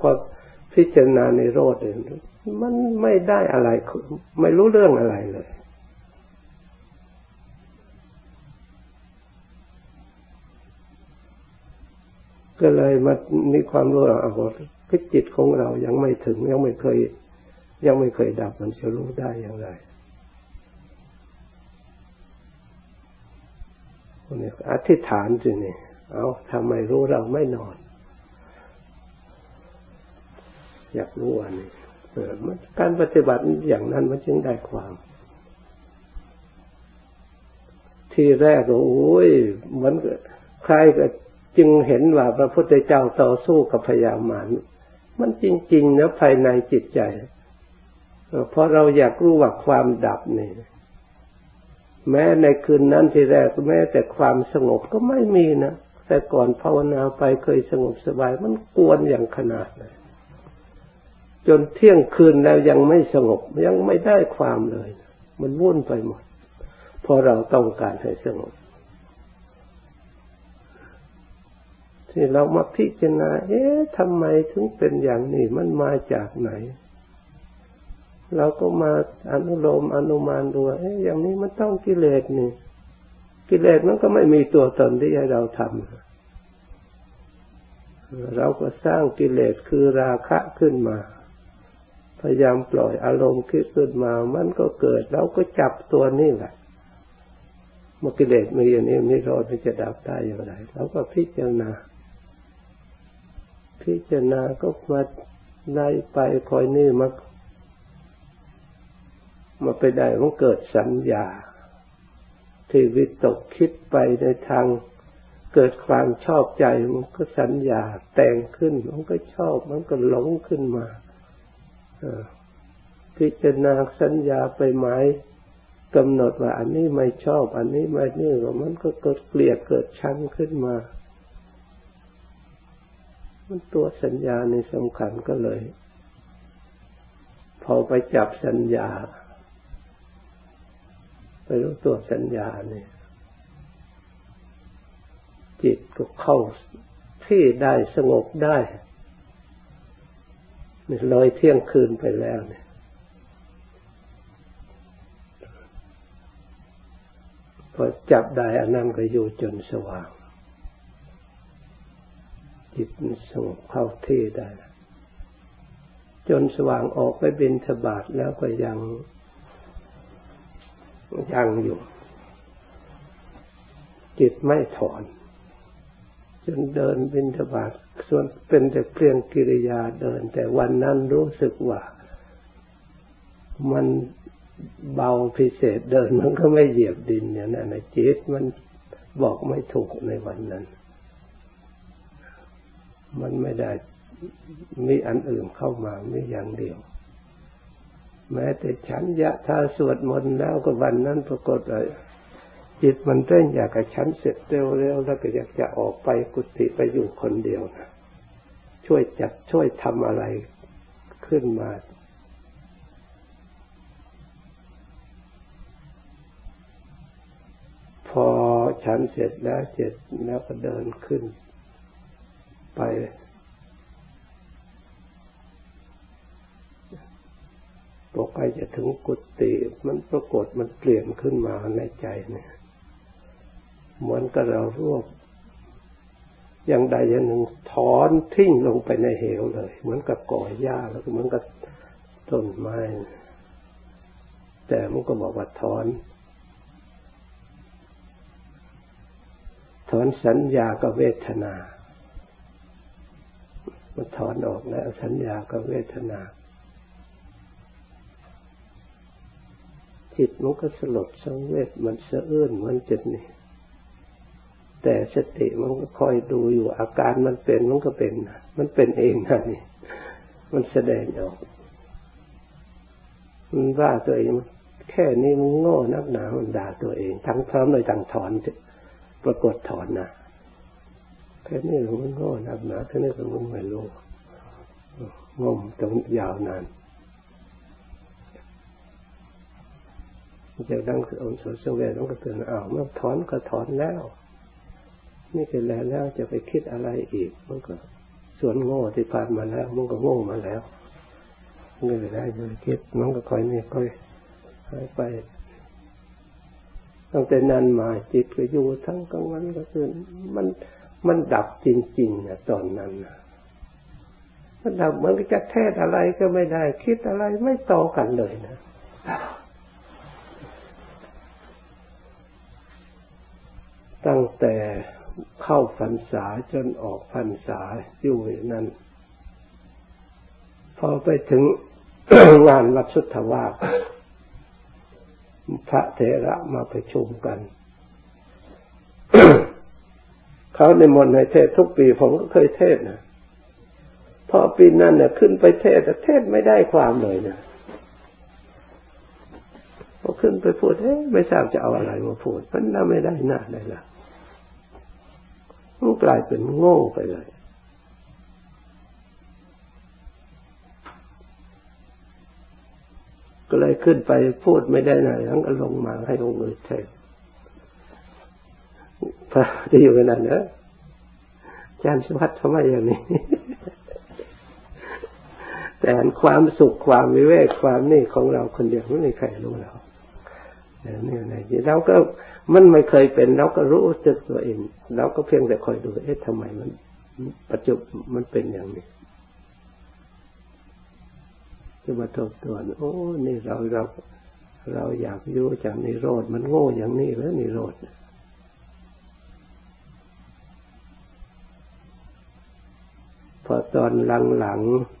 พอพิจารณาในโรดมันไม่ได้อะไร ไม่รู้เรื่องอะไรเลย ก็เลยมามีความรู้ว่าพิจิตของเรายังไม่ถึงยังไม่เคย ยังไม่เคยดับมันจะรู้ได้อย่างไรนี่อธิษฐานสินี่เอาทำไมรู้เราไม่นอน อยากรู้อันนี้การปฏิบัติอย่างนั้นมันจึงได้ความ ที่แรกโอ้ยมันใครก็จึงเห็นว่าพระพุทธเจ้าต่อสู้กับพยามารมันจริงๆนะภายในจิตใจ เพราะเราอยากรู้ว่าความดับนี่แม้ในคืนนั้นที่แรกแม้แต่ความสงบก็ไม่มีนะแต่ก่อนภาวนาไปเคยสงบสบาย มันกวนอย่างขนาดเลย จนเที่ยงคืนแล้วยังไม่สงบ ยังไม่ได้ความเลย มันวุ่นไปหมดเพราะเราต้องการให้สงบ ที่เรามาพิจารณา เอ๊ะทำไมถึงเป็นอย่างนี้ มันมาจากไหน เราก็มาอนุโลมอนุมานดูเอ๊ะอย่างนี้มันต้องกิเลสนี่กิเลสมันก็ไม่มีตัวตนที่ให้เราทำเราก็สร้างกิเลสคือราคะขึ้นมา พยายามปล่อยอารมณ์คิดขึ้นมา มันก็เกิดเราก็จับตัวนี่แหละมกิเลสมีอย่างนี้นิโรธมันจะดับได้อย่างไรเราก็พิจารณา พิจารณาก็มาไล่ไปคอยนี่มามาไปได้มันเกิดสัญญา ที่วิตกคิดไปในทางเกิดความชอบใจมันก็สัญญาแต่งขึ้น มันก็ชอบมันก็หลงขึ้นมา พิจารณาสัญญาไปหมายกำหนดว่าอันนี้ไม่ชอบ อันนี้ไม่นี่ก็มันก็เกิดเกลียดเกิดชังขึ้นมา มันตัวสัญญาในสำคัญก็เลย พอไปจับสัญญา ไปรู้ตัวสัญญาเนี่ย จิตก็เข้าที่ได้สงบได้ เลยเที่ยงคืนไปแล้วเนี่ยพอจับได้อันนั้นก็อยู่จนสว่าง จิตสงบเข้าที่ได้ จนสว่างออกไปบินทบาทแล้วก็ยังยังอยู่ จิตไม่ถอน จนเดินบินทบาทส่วนเป็นแต่เพียงกิริยาเดิน แต่วันนั้นรู้สึกว่า มันเบาพิเศษเดินมันก็ไม่เหยียบดินเนี่ยนะนะจิตมันบอกไม่ถูกในวันนั้น มันไม่ได้มีอันอื่นเข้ามาไม่อย่างเดียว แม้แต่ฉันยะถ้าสวดมนต์แล้วก็วันนั้นปรากฏเลย จิตมันเต้นอยากกับฉันเสร็จเร็วๆแล้วก็อยากจะออกไปกุฏิไปอยู่คนเดียวนะช่วยจัดช่วยทำอะไรขึ้นมา พอฉันเสร็จแล้วเสร็จแล้วก็เดินขึ้นไป ตกไปจะถึงกุฏิมันปรากฏมันเปลี่ยนขึ้นมาในใจเนี่ย เหมือนกับเรารวบอย่างใดอย่างหนึ่งถอนทิ้งลงไปในเหวเลย เหมือนกับก่อหญ้าแล้วก็เหมือนกับต้นไม้ แต่มันก็บอกว่าถอน ถอนสัญญากับเวทนา มันถอนออกแล้วสัญญากับเวทนา จิตมันก็สลดสังเวชมันสะอื้นมันจิตนี่ แต่สติมันก็คอยดูอยู่อาการมันเป็นมันก็เป็นมันเป็นเองนะนี่มันแสดงออกมันว่าตัวเองแค่นี้มันโง่นักหนามันด่าตัวเอง ทั้งพร้อมเลยทั้งถอนปรากฏถอนนะแค่นี้มันโง่นักหนาแค่นี้มันไม่รู้งมจนยาวนานจากนั้นคือองค์สวเวต้องกระเตือนอ้าวเมื่อถอนก็ถอนแล้ว นี่เป็นแล้วแล้วจะไปคิดอะไรอีก มันก็ส่วนโง่ที่ผ่านมาแล้ว มันก็โง่มาแล้วเงยได้เลยคิดมันก็ค่อยนี่ค่อยหายไปตั้งแต่นั้นมาจิตก็อยู่ทั้งกลางวันก็คืนมันมันดับจริงๆนะตอนนั้นนะมันดับมันก็จะเทศอะไรก็ไม่ได้ คิดอะไรไม่ต่อกันเลยนะตั้งแต่ เข้าพรรษาจนออกพรรษาอยู่นั้น พอไปถึงงานวัดสุทธวาสพระเถระมาประชุมกัน เขาในมนต์ให้เทศทุกปีผมก็เคยเทศนะพอปีนั้นเนี่ยขึ้นไปเทศแต่เทศไม่ได้ความเลยนะพอขึ้นไปพูดเอ๊ะไม่ทราบจะเอาอะไรมาพูดมันน่าไม่ได้น่าได้ละ มันกลายเป็นโง่ไปเลยก็เลยขึ้นไปพูดไม่ได้ไหนทั้งก็ลงมาให้องค์อื่นเทศพระที่อยู่กันนั้นเนอะอาจารย์สุวัตทำไมอย่างนี้ แต่ความสุขความวิเวกความนี่ของเราคนเดียวไม่มีใครรู้เราเนี่ยนี่เราก็มันไม่เคยเป็นเราก็รู้สึกตัวเองเราก็เพียงแต่คอยดูเอ๊ะทำไมมัน ปัจจุบันมันเป็นอย่างนี้จะมาทบทวนโอ้นี่เราเราเราอยากอยู่จากนิโรธมันโง่อย่างนี้แล้วนิโรธพอตอนหลังๆ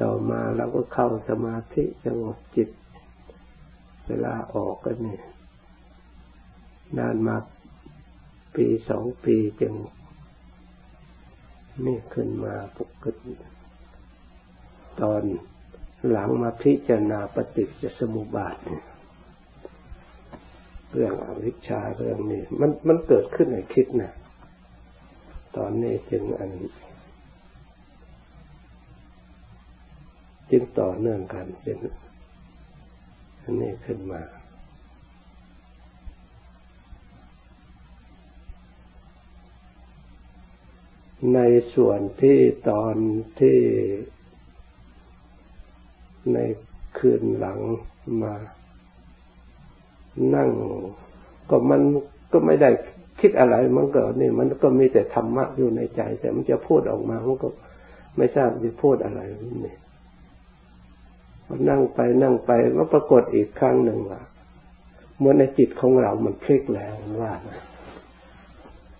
ต่อมาเราก็เข้าสมาธิสงบจิต เวลาออกกันเนี่ยนานมาปีสองปีจึงนี่ขึ้นมาปกติตอนหลังมาพิจารณาปฏิจจสมุปบาทเนี่ยเรื่องอวิชชาเรื่องนี้ มันมันเกิดขึ้นในคิดนะตอนนี้จึงอัน จึงต่อเนื่องกันเป็น อันนี้ขึ้นมา ในส่วนที่ตอนที่ในคืนหลังมานั่ง ก็มันก็ไม่ได้คิดอะไรมันก็นี่มันก็มีแต่ธรรมะอยู่ในใจ แต่มันจะพูดออกมามันก็ไม่ทราบจะพูดอะไรนี่ นั่งไปนั่งไปก็ปรากฏอีกครั้งหนึ่งว่าเมื่อในจิตของเรา มันพลิกแล้วว่านะ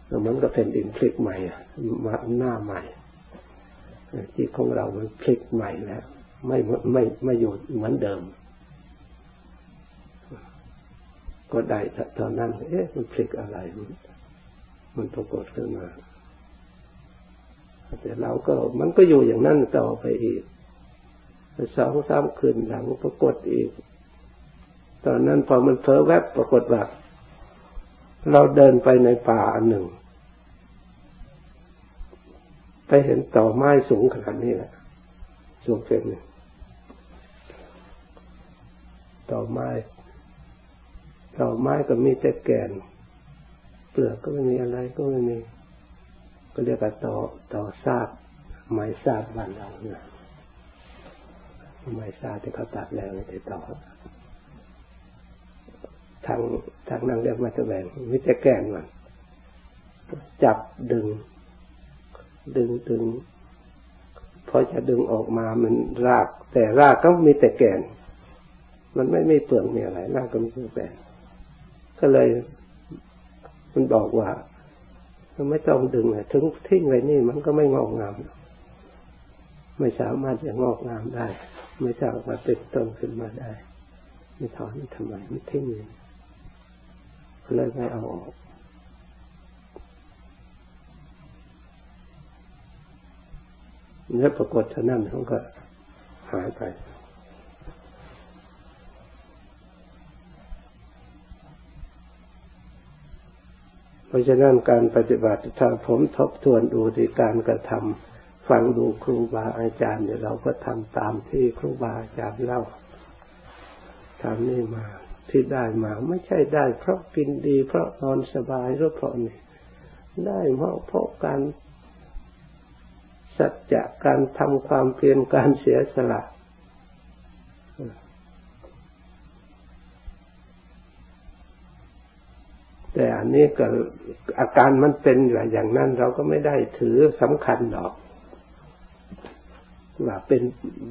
แล้วมันก็เป็นดินพลิกใหม่มาหน้าใหม่จิตของเรา มันพลิกใหม่แล้ว ไม่ไม่ไม่อยู่เหมือนเดิม ก็ได้ตอนนั้น เอ๊ะ มันพลิกอะไร มันปรากฏขึ้นมาแต่เราก็มันก็อยู่อย่างนั้นต่อไปอีก สองสามคืนหลังปรากฏอีก ตอนนั้นพอมันเพ้อแวบปรากฏว่าเราเดินไปในป่าอันหนึ่ง ไปเห็นต่อไม้สูงขนาดนี้แหละสูงเป็นต่อไม้ต่อไม้ก็มีแต่แก่น เปลือกก็ไม่มีอะไรก็ไม่มี ก็เรียกว่าต่อต่อซากไม้ซากบ้านเราเนี่ย ไม่ทราบที่เขาตัดแล้วไม่ต่อทางทางนั่งเรียกมาแสวงมิจะแก่นมันจับดึง ดึงดึงพอจะดึงออกมามันราก แต่รากก็มีแต่แก่นมันไม่ไม่เปลือกมีอะไรรากก็มีแต่แก่นก็เลย มันบอกว่าไม่ต้องดึงถึงทิ้งไว้นี่มันก็ไม่งอกงาม ไม่สามารถจะงอกงามได้ ไม่จะออกมาเป็นต้นขึ้นมาได้ ไม่ถอนทำไมไม่ทิ้งเลยไม่เอาออกเนื้อปรากฏเท่านั้นเขาก็หายไป เพราะฉะนั้นการปฏิบัติถ้าผมทบทวนดูที่การกระทำ ฟังดูครูบาอาจารย์เดี๋ยวเราก็ทำตามที่ครูบาอาจารย์เล่าทำนี่มาที่ได้มาไม่ใช่ได้ เพราะกินดี เพราะนอนสบายหรือเพราะนี่ได้เพราะเพราะการสัจจะการทำความเพียรการเสียสละแต่อันนี้ก็อาการมันเป็นอย่างนั้นเราก็ไม่ได้ถือสำคัญหรอก ว่าเป็น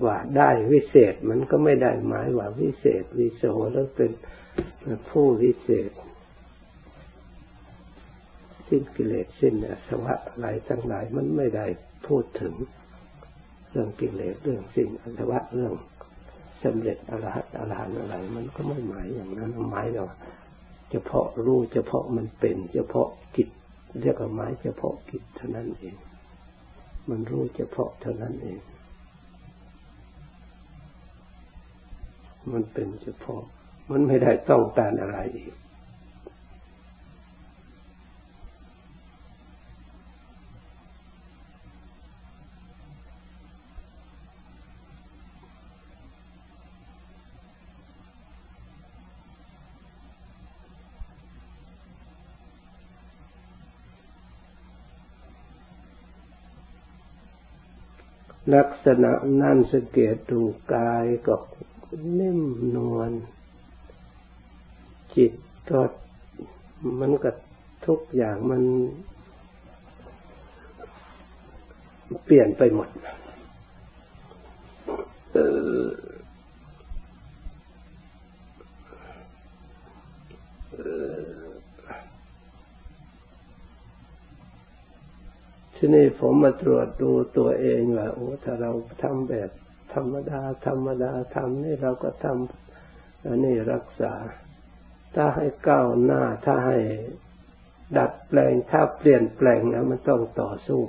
ว่าได้วิเศษมันก็ไม่ได้หมายว่าวิเศษวิโสแล้วเป็นผู้วิเศษสิ้นกิเลสสิ้นอสวะอะไรทั้งหลายมันไม่ได้พูดถึงเรื่องกิเลสเรื่องสิ้นอสวะเรื่องสำเร็จอรหัตอรหันอะไร มันก็ไม่หมายอย่างนั้นหมายเราเฉพาะรู้เฉพาะมันเป็น เฉพาะกิจเรียกว่าหมายเฉพาะกิจเท่านั้นเอง มันรู้เฉพาะเท่านั้นเอง มันเป็นเฉพาะ มันไม่ได้ต้องการอะไรอีก ลักษณะนั่นสังเกตดูกายก็ นิ่มนวลจิตก็มันก็ทุกอย่างมัน เปลี่ยนไปหมดที่นี้ผมมาตรวจดูตัวเองว่าโอ้ถ้าเราทำแบบ ธรรมดา ธรรมดาทำนี่เราก็ทำอันนี้รักษา ถ้าให้ก้าวหน้า ถ้าให้ดัดแปลง ถ้าเปลี่ยนแปลงแล้วมันต้องต่อสู้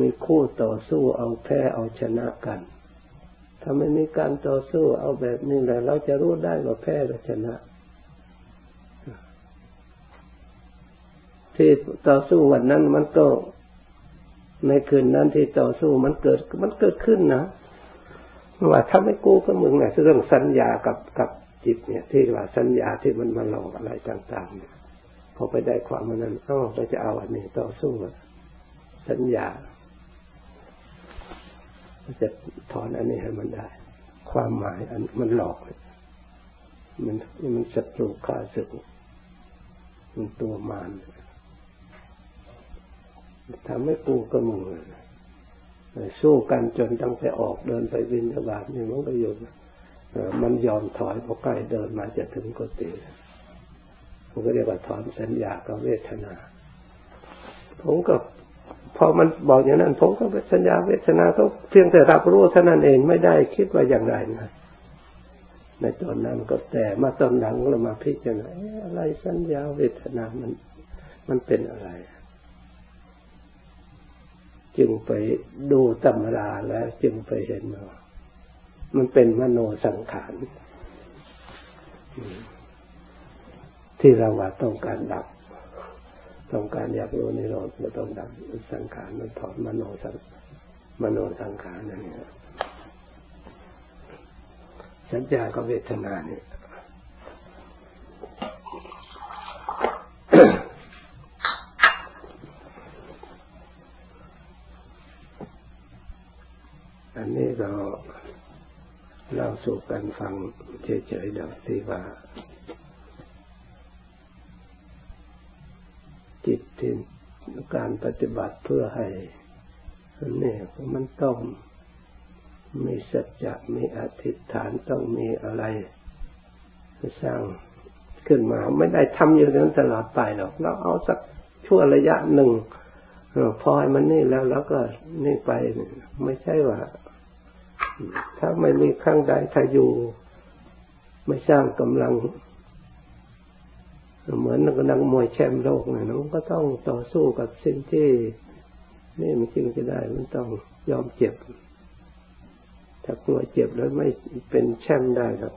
มีคู่ต่อสู้เอาแพ้เอาชนะกัน ถ้าไม่มีการต่อสู้เอาแบบนี้แหละ เราจะรู้ได้ว่าแพ้หรือชนะ ที่ต่อสู้วันนั้นมันก็ ในคืนนั้นที่ต่อสู้มันเกิดมันเกิดขึ้นนะว่าถ้าไม่กู้ก็มึงเนี่ยเรื่องสัญญากับกับจิตเนี่ย ที่ว่าสัญญาที่มันมาหลอกอะไรต่างๆเนี่ยพอไปได้ความมันนั้นอ้าวเราจะเอาอันนี้ต่อสู้สัญญาจะถอนอันนี้ให้มันได้ ความหมายอันมันหลอกมันมันศัตรูข้าศึกมันตัวมาร ทำให้กูก็มึงสู้กันจนต้องไปออกเดินไปวินทบาทนี่มันก็อยู่มันยอมถอยพอใกล้เดินมาจะถึงกุฏิผมก็เรียกว่าถอนสัญญากับเวทนา ผมก็พอมันบอกอย่างนั้น ผมก็สัญญาเวทนาก็เพียงแต่รับรู้เท่านั้นเองไม่ได้คิดว่าอย่างไรนะในตอนนั้นก็แต่มาตอนหลังเรามาพิจารณาอะไรสัญญาเวทนามัน มันเป็นอะไร จึงไปดูตำราแล้ว จึงไปเห็นว่ามันเป็นมโนสังขารที่เราว่าต้องการดับ ต้องการอยากรู้ในโลกเราต้องดับสังขารมันถอนมโนสังมโนสังขารนั่นเองสัญญากับเวทนาเนี่ย เราเราสู่กันฟังเฉยๆดังที่ว่า จิตที่การปฏิบัติเพื่อให้เนี่ยมันต้องมีสัจจะมีอธิษฐานต้องมีอะไรสร้างขึ้นมา ไม่ได้ทำอยู่นั้นตลอดไปหรอกเราเอาสักชั่วระยะหนึ่งพอให้มันนี่แล้วแล้วก็นี่ไปไม่ใช่ว่า ถ้าไม่มีข้างใดถ้าอยู่ ไม่สร้างกำลัง เหมือนนักมวยแชมป์โลกนะน้องก็ต้องต่อสู้กับสิ่งที่นี่มันจริงจะได้มันต้องยอมเจ็บ ถ้ากลัวเจ็บแล้วไม่เป็นแชมป์ได้หรอก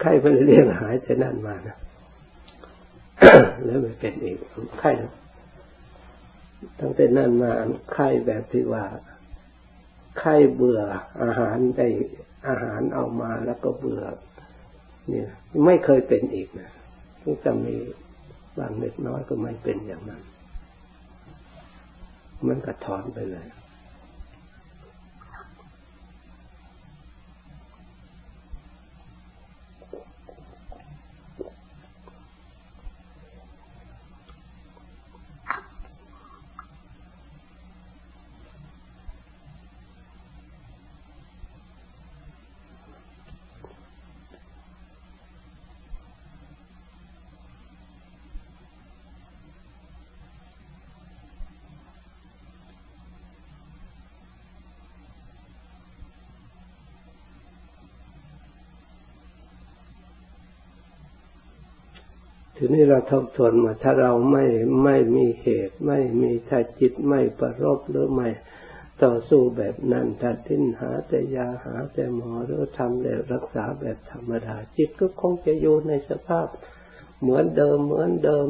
ไข้ไปเรียกหายแต่นั่นมานะแล้วไม่เป็นอีกไข้ตั้งแต่นั้นมาไข้แบบที่ว่าไข้เบื่อ อาหารได้อาหารเอามาแล้วก็เบื่อ เนี่ย ไม่เคยเป็นอีกนะทุกจะมีบางเล็กน้อยก็ไม่เป็นอย่างนั้น มันก็ถอนไปเลย ทีนี้เราทบทวนมาถ้าเราไม่ไม่มีเหตุ ไม่มีถ้าจิตไม่ประรบหรือไม่ต่อสู้แบบนั้นถ้าทิ้นหาแต่ยาหาแต่หมอหรือทำแบบรักษาแบบธรรมดา จิตก็คงจะอยู่ในสภาพ เหมือนเดิมเหมือนเดิม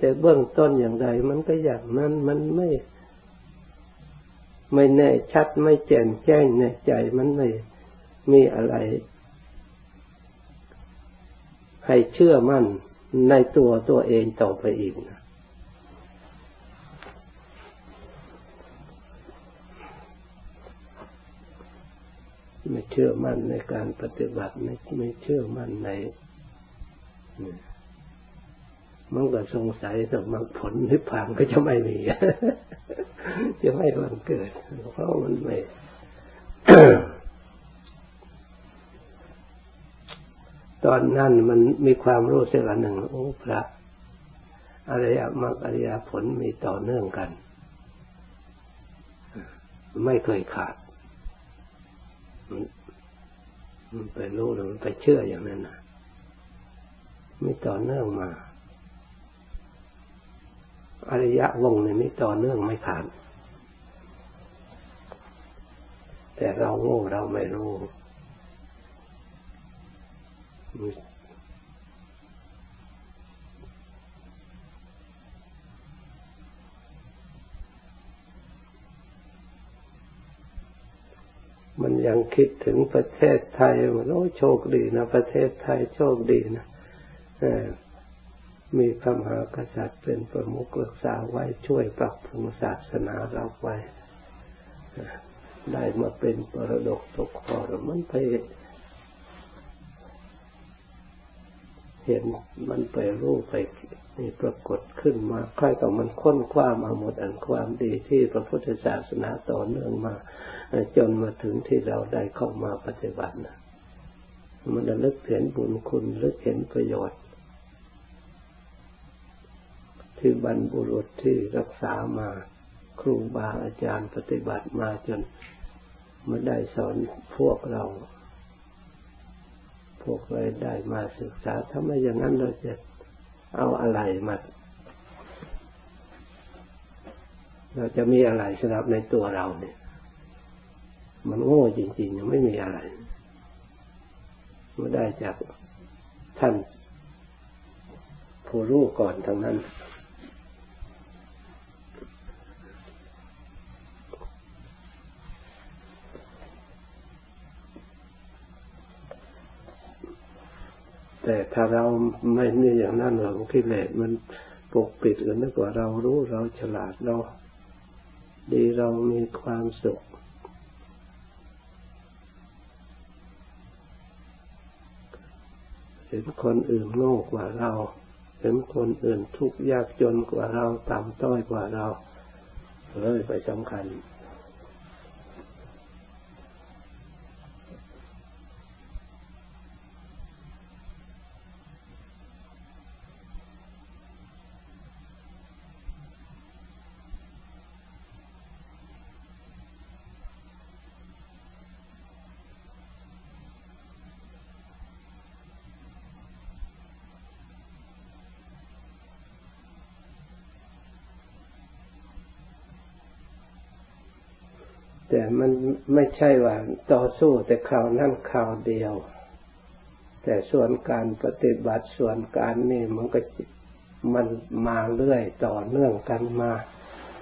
แต่เบื้องต้นอย่างไรมันก็อย่างนั้นมันไม่ ไม่แน่ชัดไม่แจ่มแจ้งในใจมันไม่มีอะไร ให้เชื่อมั่น ในตัวตัวเองต่อไปอีกนะไม่เชื่อมั่นในการปฏิบัติไม่ไม่เชื่อมั่นในมันก็สงสัยแต่มันผลนิพพานก็จะไม่มีจะไม่บังเกิด เพราะมันไม่ ตอนนั้นมันมีความรู้สึกอันหนึ่งโอ้พระอริยมรรคอริยผลมีต่อเนื่องกัน ไม่เคยขาด มันไปรู้หรือมันไปเชื่ออย่างนั้นนะมีต่อเนื่องมา อริยะวงเนี่ยมีต่อเนื่องไม่ขาด แต่เราโง่เราไม่รู้ มันยังคิดถึงประเทศไทยมันโอ้โชคดีนะ ประเทศไทยโชคดีนะมีพระมหากษัตริย์เป็นประมุขรักษาไว้ช่วยปรับปรุงศาสนาเราไว้ ได้มาเป็นปรดกตกขอมันไป เห็นมันไปรู้ไปนี่ปรากฏขึ้นมาใครกับมันค้นคว้ามาหมดอันความดีที่พระพุทธศาสนาต่อเนื่องมา จนมาถึงที่เราได้เข้ามาปฏิบัตินะมันระลึกเห็นบุญคุณลึกเห็นประโยชน์ ที่บรรบุรุษที่รักษามาครูบาอาจารย์ปฏิบัติมาจนมาได้สอนพวกเรา พวกเราได้มาศึกษาถ้าไม่อย่างนั้นเราจะเอาอะไรมาเราจะมีอะไรสำหรับในตัวเราเนี่ย มันโง่จริงๆยังไม่มีอะไรมาได้จากท่านผู้รู้ก่อนทั้งนั้น แต่ถ้าเราไม่มีอย่างนั้นหรอกกิเลสมันปกปิดอื่นนึกว่าเรารู้เราฉลาดเราดีเรามีความสุขเห็นคนอื่นโง่กว่าเรา เห็นคนอื่นทุกข์ยากจนกว่าเราต่ำต้อยกว่าเราเลยไปสำคัญ มันไม่ใช่ว่าต่อสู้แต่คราวนั้นคราวเดียว แต่ส่วนการปฏิบัติส่วนการนี่มันก็มันมาเรื่อยต่อเนื่องกันมา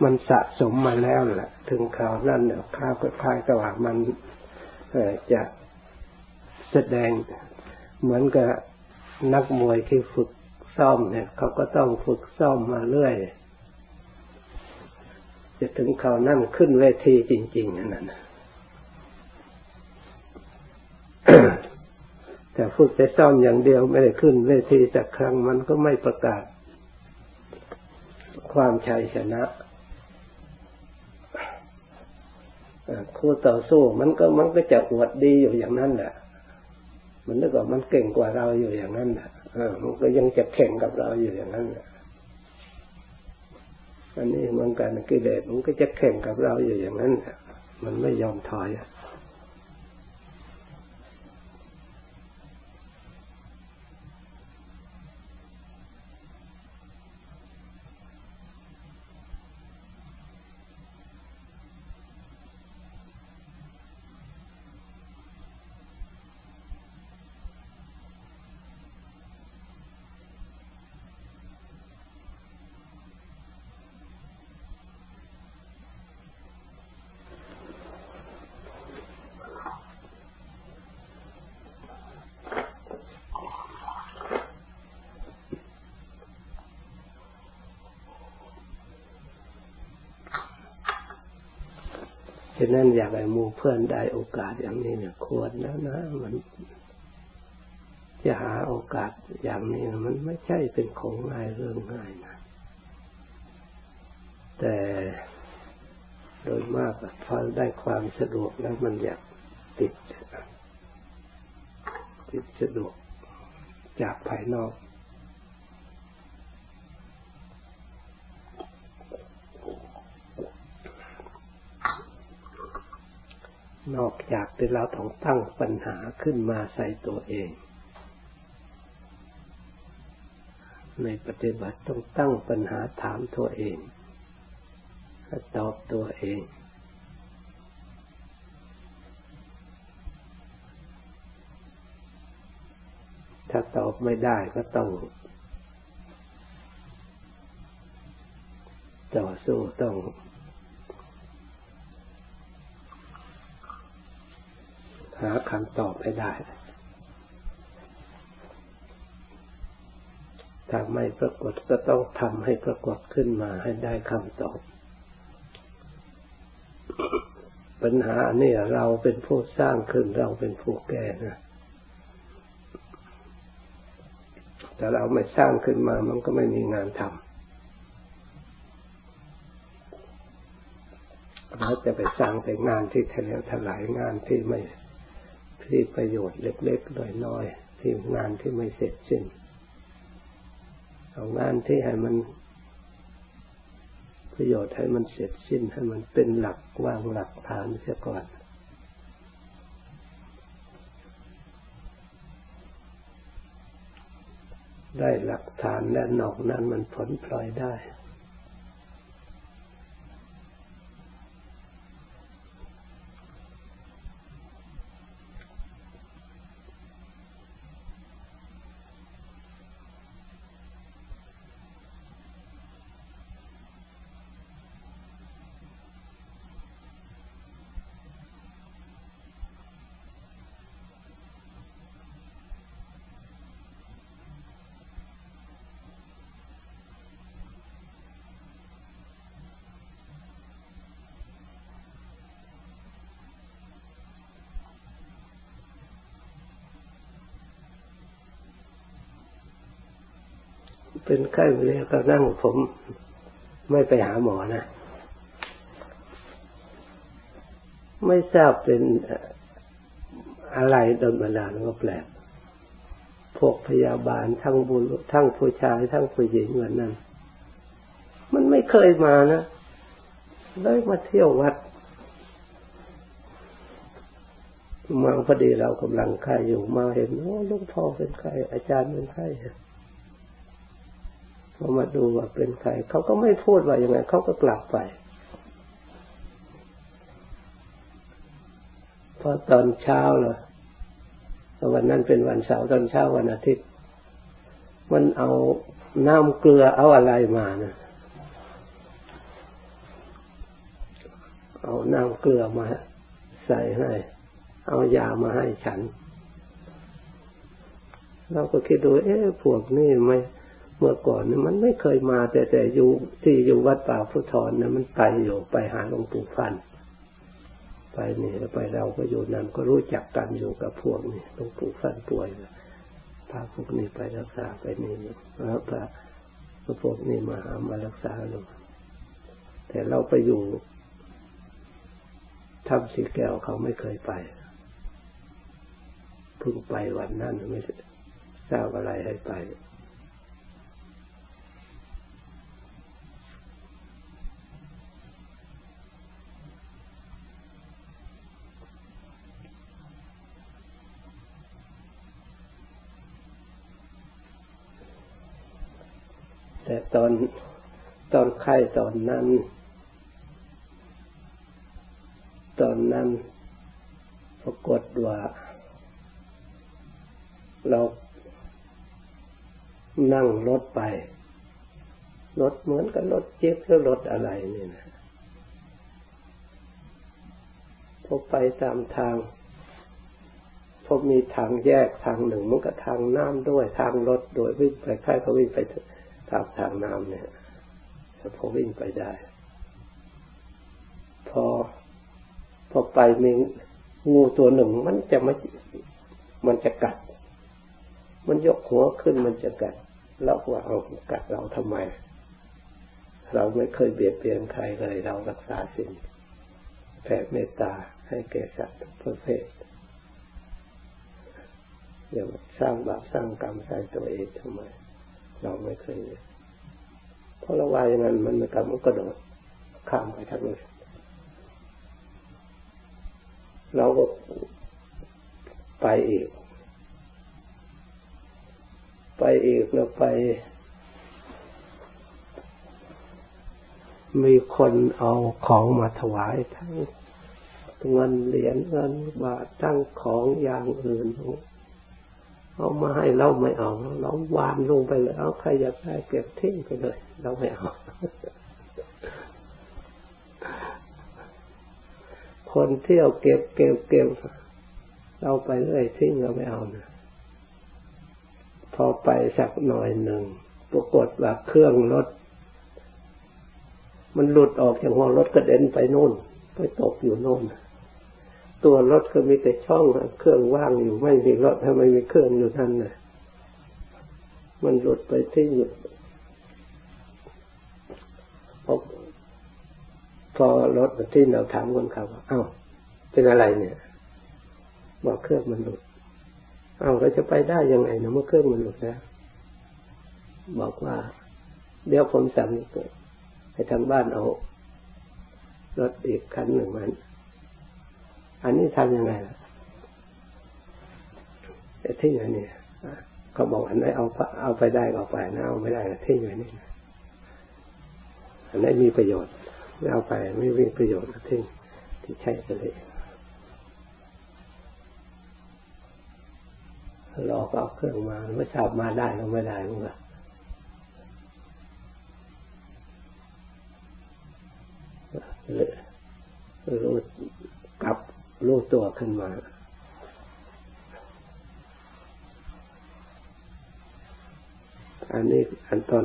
มันสะสมมาแล้วแหละถึงคราวนั้นเนี่ยข้าวก็คล้ายกับว่ามันจะแสดงเหมือนกับนักมวยที่ฝึกซ้อมเนี่ยเขาก็ต้องฝึกซ้อมมาเรื่อย จะถึงคราวนั้นขึ้นเวทีจริง ๆ นั่นนะแต่ฝึกแต่ซ้อมอย่างเดียวไม่ได้ขึ้นเวทีสักครั้งมันก็ไม่ประกาศ ความชัยชนะคู่ต่อสู้มันก็มันก็จะอวดดีอยู่อย่างนั้นแหละ มันนึกว่ามันเก่งกว่าเราอยู่อย่างนั้นแหละมันก็ยังจะแข่งกับเราอยู่อย่างนั้นแหละ อันนี้มันการกิเลสมันก็จะแข่งกับเราอยู่อย่างนั้นมันไม่ยอมถอยอะฉะ นั้นอยากให้มูเพื่อนได้โอกาสอย่างนี้เนี่ยควรแล้วนะมันจะหาโอกาสอย่างนี้มันไม่ใช่เป็นของง่ายเรื่องง่ายนะแต่โดยมากพอได้ความสะดวกแล้วมันอยากติด ติดสะดวกจากภายนอก นอกจากที่เราต้องตั้งปัญหาขึ้นมาใส่ตัวเอง ในปฏิบัติต้องตั้งปัญหาถามตัวเองตอบตัวเอง ถ้าตอบไม่ได้ก็ต้องต่อสู้ต้อง หาคำตอบให้ได้ ถ้าไม่ปรากฏก็ต้องทำให้ปรากฏขึ้นมาให้ได้คำตอบ ปัญหาเนี่ยเราเป็นผู้สร้างขึ้นเราเป็นผู้แก้นะแต่เราไม่สร้างขึ้นมามันก็ไม่มีงานทำเราจะไปสร้างแต่งานที่ทะเลถลายงานที่ไม่ ที่ประโยชน์เล็กๆน้อยๆที่งานที่ไม่เสร็จสิ้นเอางานที่ให้มัน ประโยชน์ให้มันเสร็จสิ้นให้มันเป็นหลักวางหลักฐานเสียก่อนได้หลักฐานและนอกนั้นมันผลพลอยได้ เป็นไข้เรียก็นั่งผมไม่ไปหาหมอนะ ไม่ทราบเป็นอะไรดนบันดาลก็แปลก พวกพยาบาลทั้งบุญทั้งผู้ชายทั้งผู้หญิงเหมือนนั้น มันไม่เคยมานะได้มาเที่ยววัดมาพอดีเรากำลังไข้อยู่มาเห็นโอ้ลูกพ่อเป็นไข้อาจารย์เป็นไข้ พอมาดูว่าเป็นใคร เขาก็ไม่พูดว่าอยังไงเขาก็กลับไป พอตอนเช้าเลยวันนั้นเป็นวันเสาร์ตอนเช้าวันอาทิตย์ มันเอาน้ำเกลือเอาอะไรมานะเอาน้ำเกลือมาใส่ให้ เอายามาให้ฉัน เราก็คิดดู เอ๊ะพวกนี้ไม่ เมื่อก่อนเนี่ยมันไม่เคยมา แต่แต่อยู่ที่อยู่วัดป่าพุทธรนะมันไปอยู่ไปหาหลวงปู่ฟัน ไปนี่แล้วไปเราก็อยู่นั้นก็รู้จักกันอยู่กับพวกนี้หลวงปู่ฟันป่วยพาพวกนี้ไปรักษาไปนี่แล้วพาพวกนี้มาหามารักษาหลวงแต่เราไปอยู่ทำสีแก้วเขาไม่เคยไปเพิ่งไปวันนั้นไม่ทราบอะไรให้ไป อนตอนไข้ตอนนั้น ตอนนั้นปรากฏว่าเรานั่งรถไปรถเหมือนกับรถเจ็บหรือรถอะไรนี่นะพอไปตามทางพอมีทางแยกทางหนึ่งมันก็ทางน้ำด้วยทางรถโดยวิ่งไปค่ายก็วิ่งไป ตามทางน้ำเนี่ยพอวิ่งไปได้ พอพอไปมีงูตัวหนึ่ง มันจะไม่มันจะกัด มันยกหัวขึ้นมันจะกัดเราว่าเอากัดเราทำไม เราไม่เคยเบียดเบียนใครเลยเรารักษาสิ่งแผ่เมตตาให้แก่สัตว์ประเภทอย่าสร้างบาปสร้างกรรมใส่ตัวเองทำไม เราไม่เคยเพราะเราว่าอย่างนั้นมันกับมันกระโดดข้ามไปทางนู้นเราก็ไปอีก ไปอีกแล้วไป มีคนเอาของมาถวายทั้งเงินเหรียญเงินบาททั้งของอย่างอื่น เอามาให้เราไม่เอา เราวานลงไปเลยเอาใครอยากได้เก็บทิ้งไปเลย เราไม่เอา คนเที่ยวเก็บเก็บเก็บเราไปเรื่อยทิ้งเราไม่เอานะพอไปสักหน่อยหนึ่งปรากฏว่าเครื่องรถ มันหลุดออกจากหัวรถกระเด็นไปนู่น ไปตกอยู่โน่น ตัวรถก็มีแต่ช่องเครื่องว่างอยู่ไม่มีรถทำไมมีเครื่องอยู่ท่านน่ะมันหลุดไปที่หยุดพอพอรถที่เราถามคนขับว่าเอ้าเป็นอะไรเนี่ย บอกเครื่องมันหลุด เอ้าเราจะไปได้ยังไงนะเมื่อเครื่องมันหลุดแล้วบอกว่า เดี๋ยวผมสั่งให้ทางบ้านเอารถอีกคันหนึ่งมัน อันนี้ทำยังไงล่ะแต่ที่ไหนเนี่ยเขาบอกอันไหนเอาเอาไปได้เอาไปนะเอาไม่ได้ที่ไหนนี่อันไหนมีประโยชน์ไม่เอาไปไม่มีประโยชน์ที่ที่ใช้ไปเลยรอก็เอาเครื่องมาไม่ทราบมาได้หรือไม่ได้มั้งล่ะรู้ รู้ตัวขึ้นมา อันนี้อันตอน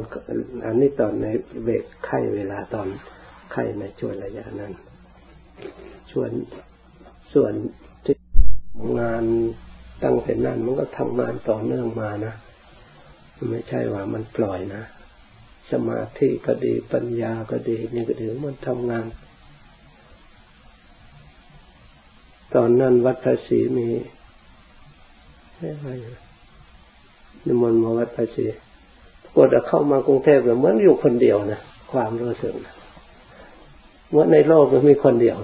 อันนี้ตอนในเบกไข้เวลาตอนไข้ในช่วงระยะนั้นชวนส่วนที่งานตั้งแต่นั้นมันก็ทำงานต่อเนื่องมานะไม่ใช่ว่ามันปล่อยนะ สมาธิก็ดีปัญญาก็ดีนี่ก็ดีมันทำงาน ตอนนั้นวัดภาษีมีอะไรนิมนต์มาวัดภาษีกดเข้ามากรุงเทพเหมือนอยู่คนเดียวนะความรู้สึกนะเมื่อในโลกมันมีคนเดียว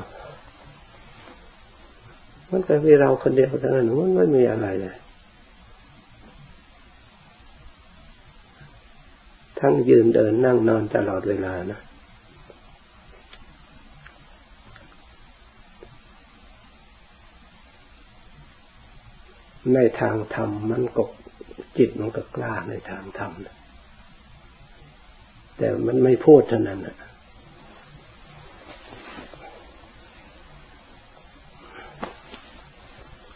มันก็มีเราคนเดียวเท่านั้นมันไม่มีอะไรเลยทั้งยืนเดินนั่งนอนตลอดเวลานะ ในทางธรรมมันก็จิตมันก็กล้าในทางธรรมแต่มันไม่พูดเท่านั้นนะ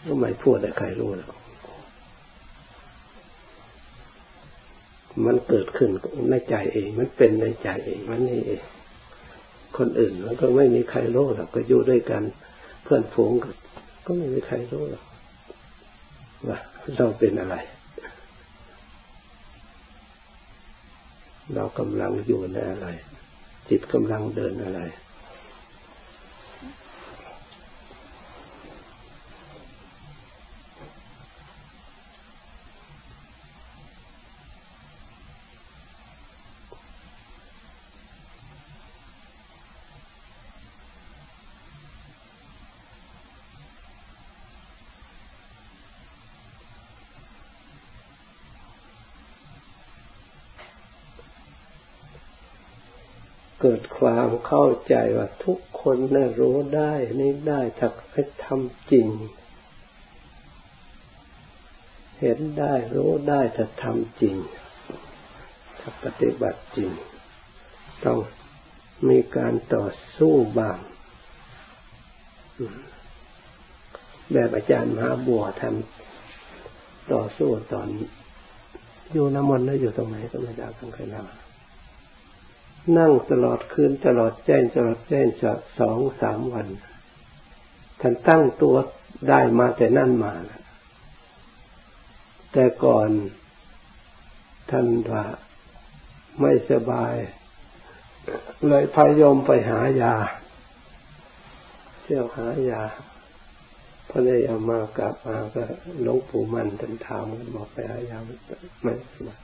ก็ไม่พูดแต่ใครรู้หรอกมันเกิดขึ้นในใจเอง มันเป็นในใจเอง มันนี่เอง คนอื่นมันก็ไม่มีใครรู้หรอก ก็อยู่ด้วยกัน เพื่อนฝูงก็ไม่มีใครรู้หรอก ว่าเราเป็นอะไร เรากำลังอยู่ในอะไร จิตกำลังเดินอะไร เกิดความเข้าใจว่าทุกคนน่ะรู้ได้นี่ได้ถ้าให้ทำจริง เห็นได้รู้ได้ถ้าทำจริง ถ้าปฏิบัติจริง ต้องมีการต่อสู้บ้างแบบอาจารย์มหาบัวทำต่อสู้ตอนอยู่น้ำมนต์แล้วอยู่ตรงไหนก็ไม่ได้ทั้งใครเล่า นั่งตลอดคืนตลอดแจ้งตลอดแจ้งจะสองสามวันท่านตั้งตัวได้มาแต่นั่นมาแล้วแต่ก่อนท่านว่าไม่สบาย เลยพายมไปหายาเที่ยวหายาพอได้เอามากลับมาก็หลวงปู่มันท่านถามบอกไปหายาไม่สบาย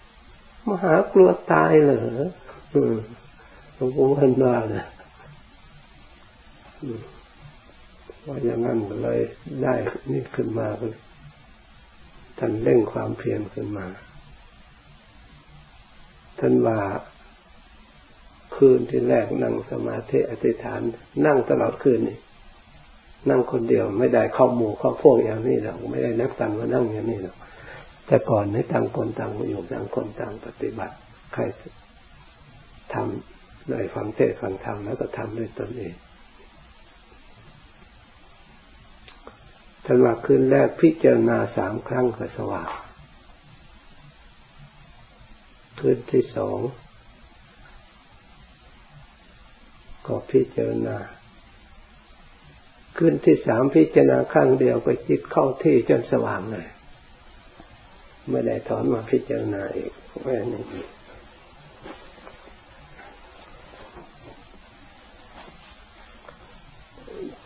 มหากลัวตายเหรอ ลวงปู่มันว่านะว่าอย่างนั้นเลยได้นี่ขึ้นมาท่านเร่งความเพียรขึ้นมา ท่านว่าคืนที่แรกนั่งสมาธิอธิษฐาน นั่งตลอดคืนนี่นั่งคนเดียวไม่ได้ข้าหมู่ข้าพวกอย่างนี้หรอกไม่ได้นักกันว่านั่งอย่างนี้หรอกแต่ก่อนให้ต่างคนต่างอยู่ต่างคนต่างปฏิบัติ ใครทำ ได้ฟังเทศฟังธรรมแล้วก็ทำด้วยตนเองท่านว่าคืนแรกพิจารณาสามครั้งก็สว่างคืนที่สองก็พิจารณาคืนที่สามพิจารณาครั้งเดียวก็จิตเข้าที่จนสว่างเลยไม่ได้ถอนมาพิจารณาอีกแค่นี้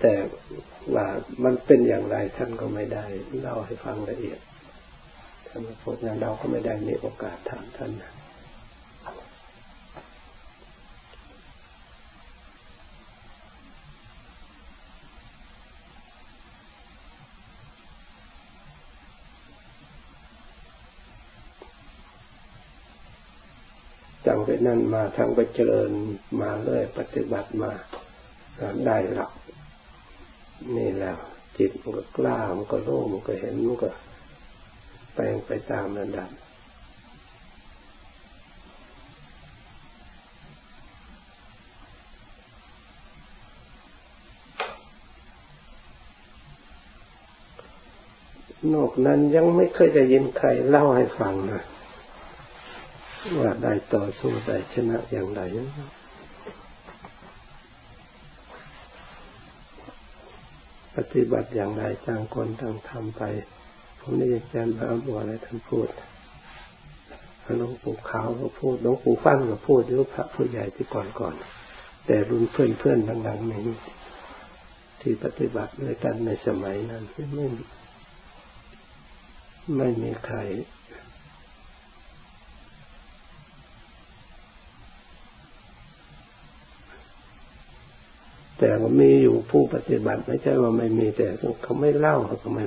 แต่ว่ามันเป็นอย่างไรท่านก็ไม่ได้เล่าให้ฟังละเอียดท่านพูดนั้นเราก็ไม่ได้มีโอกาสถามท่านจังไปนั่นมาทั้งไปเจริญมาเลยปฏิบัติมาได้หลัก นี่แล้วจิตมันก็กล้ามันก็โล่มันก็เห็นมันก็แปลงไปตามระดับนอกนั้นยังไม่เคยได้ยินใครเล่าให้ฟังนะว่าได้ต่อสู้ได้ชนะอย่างไร ปฏิบัติอย่างไรจางคนต่างทำไป ผมได้ยินอาจารย์พระบัวอะไรท่านพูดหลวงปู่ขาวก็พูดหลวงปู่ฟั่นก็พูดหรือพระผู้ใหญ่ที่ก่อนก่อนแต่รุ่นเพื่อนเพื่อนหลังๆนี้ที่ปฏิบัติด้วยกันในสมัยนั้นไม่ไม่มีใคร แต่ว่ามีอยู่ผู้ปฏิบัติไม่ใช่ว่าไม่มีแต่เขาไม่เล่าเขาไม่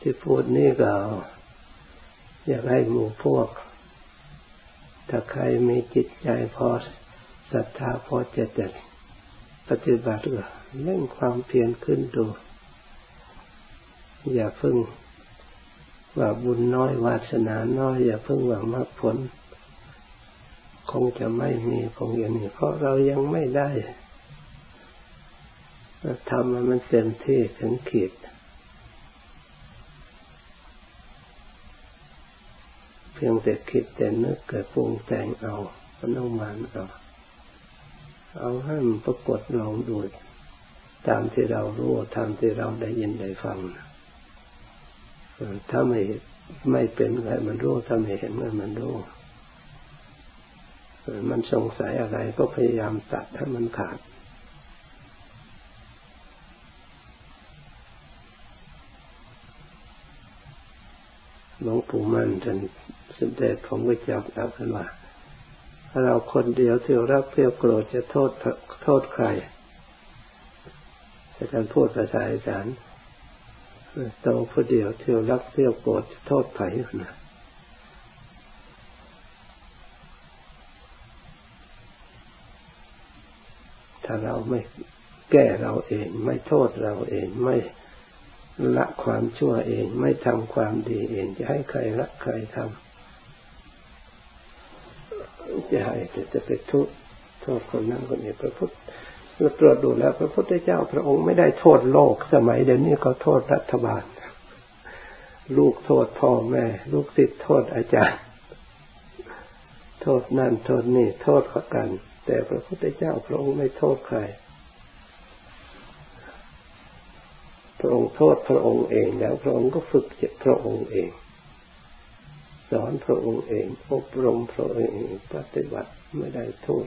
ที่พูดนี่ก็อยากให้หมู่พวก ถ้าใครมีจิตใจพอศรัทธาพอจะจะปฏิบัติเร่งความเพียรขึ้นดู อย่าพึ่ง ว่าบุญน้อยวาสนาน้อยอย่าเพิ่งหวังมากผล คงจะไม่มีคงอย่างนี้เพราะเรายังไม่ได้ทำให้มันเต็มที่ถึงขีดเพียงแต่คิดแต่นึกเกิดปรุงแต่งเอาอนุมานเอาเอาให้มันปรากฏลองดูตามที่เรารู้ตามที่เราได้ยินได้ฟัง ถ้าไม่ไม่เป็นอะไงมันรู้ถ้าไม่เห็นอะไงมันรู้มันสงสัยอะไรก็พยายามตัดให้มันขาด หลวงปู่มันท่านสมเด็จผมก็จับเอาขึ้นว่าเราคนเดียวที่รักเพียวโกรธจะโทษโทษใครจะการพูดภาษาอีสาน โตผู้เดียวเที่รักเที่ยวโกรธจะโทษใครนะถ้าเราไม่แก้เราเองไม่โทษเราเองไม่ละความชั่วเอง ไม่ทำความดีเอง จะให้ใครละใครทำจะให้จะจะไปทุกโทษคนนั้นคนนี้พระพุทธ เราตรวจดูแล้ว พระพุทธเจ้าพระองค์ไม่ได้โทษโลกสมัยเดี๋ยวนี้เขาโทษรัฐบาล ลูกโทษพ่อแม่ ลูกศิษย์โทษอาจารย์ โทษนั่นโทษนี่โทษเขากัน แต่พระพุทธเจ้าพระองค์ไม่โทษใคร พระองค์โทษพระองค์เองแล้วพระองค์ก็ฝึกจิตพระองค์เอง สอนพระองค์เองอบรมพระองค์เองปฏิบัติไม่ได้โทษ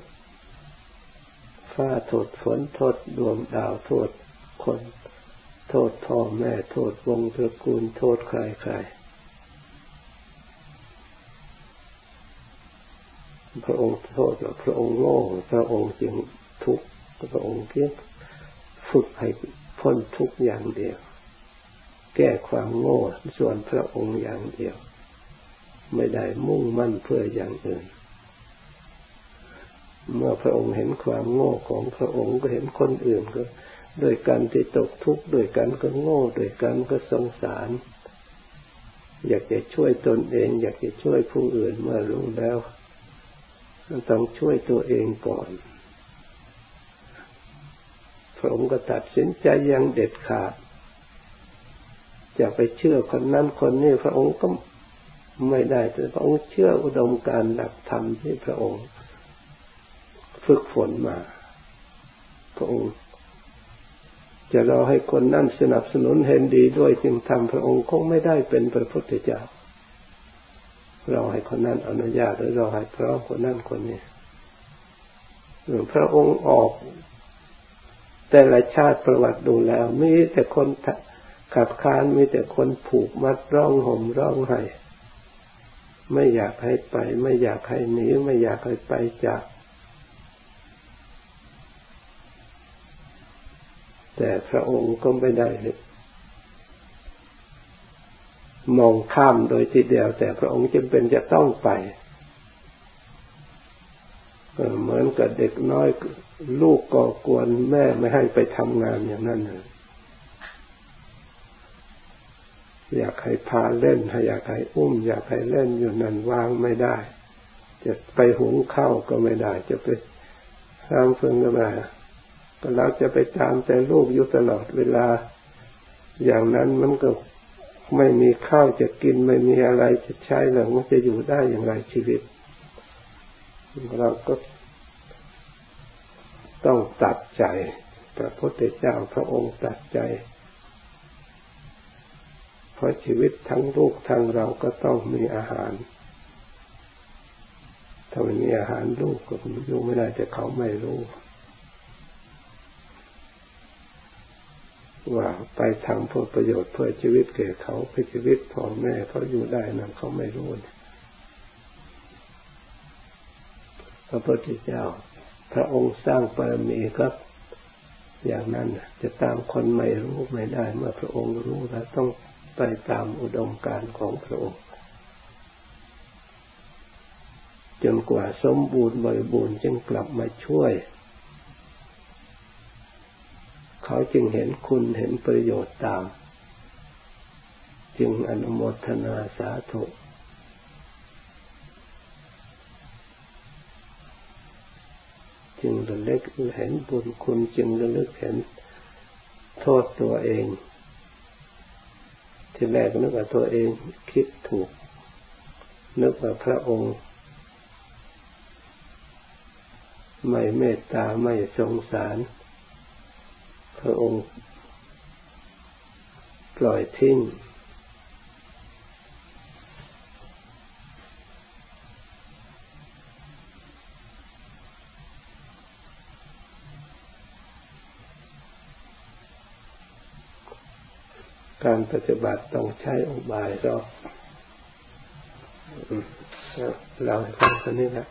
ฟ้าโทษฝนโทษดวงดาวโทษคน โทษพ่อแม่โทษวงตระกูลโทษใครใครพระองค์โทษพระองค์โง่พระองค์จึงทุกข์พระองค์เพียงฝึกให้พ้นทุกอย่างเดียว แก้ความโง่ส่วนพระองค์อย่างเดียว ไม่ได้มุ่งมั่นเพื่ออย่างอื่น เมื่อพระองค์เห็นความโง่ของพระองค์ก็เห็นคนอื่นก็โดยการที่ตกทุกข์โดยกันก็โง่โดยกันก็สงสาร อยากจะช่วยตนเอง อยากจะช่วยผู้อื่นเมื่อรู้แล้วต้องช่วยตัวเองก่อน พระองค์ก็ตัดสินใจอย่างเด็ดขาดจะไปเชื่อคนนั้นคนนี้พระองค์ก็ไม่ได้แต่พระองค์เชื่ออุดมการหลักธรรมที่พระองค์ ฝึกฝนมา พระองค์ จะรอให้คนนั้นสนับสนุนเห็นดีด้วยจึงทำพระองค์คงไม่ได้เป็นพระพุทธเจ้ารอให้คนนั้นอนุญาตหรือรอให้พร้อมคนนั้นคนนี้พระองค์ออก แต่ละชาติประวัติดูแล้วมีแต่คนขับค้านมีแต่คนผูกมัดร้องห่มร้องไห้ไม่อยากให้ไป ไม่อยากให้หนีไม่อยากให้ไปจาก แต่พระองค์ก็ไม่ได้มองข้ามโดยทีเดียว แต่พระองค์จำเป็นจะต้องไปเหมือนกับเด็กน้อยลูกก่อกวนแม่ไม่ให้ไปทำงานอย่างนั้นเลยอยากให้พาเล่นอยากให้อุ้ม อยากให้เล่นอยู่นั่นวางไม่ได้ จะไปหุงข้าวก็ไม่ได้ จะไปสร้างเฟืองก็ไม่ ก็เราจะไปตามแต่ลูกอยู่ตลอดเวลา อย่างนั้นมันก็ไม่มีข้าวจะกินไม่มีอะไรจะใช้หรือมันจะอยู่ได้อย่างไรชีวิต เราก็ต้องตัดใจพระพุทธเจ้าพระองค์ตัดใจ เพราะชีวิตทั้งลูกทั้งเราก็ต้องมีอาหาร ถ้าไม่มีอาหารลูกก็อยู่ไม่ได้แต่เขาไม่รู้ ว่าไปทำเพื่อประโยชน์เพื่อชีวิตแก่เขาเพื่อชีวิตพ่อแม่เขาอยู่ได้นั้นเขาไม่รู้พระพุทธเจ้า พระองค์สร้างบารมีครับอย่างนั้นจะตามคนไม่รู้ไม่ได้ เมื่อพระองค์รู้แล้วต้องไปตามอุดมการณ์ของพระองค์ จนกว่าสมบูรณ์บริบูรณ์จึงกลับมาช่วย เขาจึงเห็นคุณเห็นประโยชน์ตาม จึงอนุโมทนาสาธุจึงระลึกเห็นบุญคุณจึงระลึกเห็นโทษตัวเอง ที่แรกนึกว่าตัวเองคิดถูก นึกว่าพระองค์ ไม่เมตตาไม่สงสาร พระองค์ปล่อยทิ้งการปฏิบัติต้องใช้อุบายรอบเราให้ฟังกันนี้นะ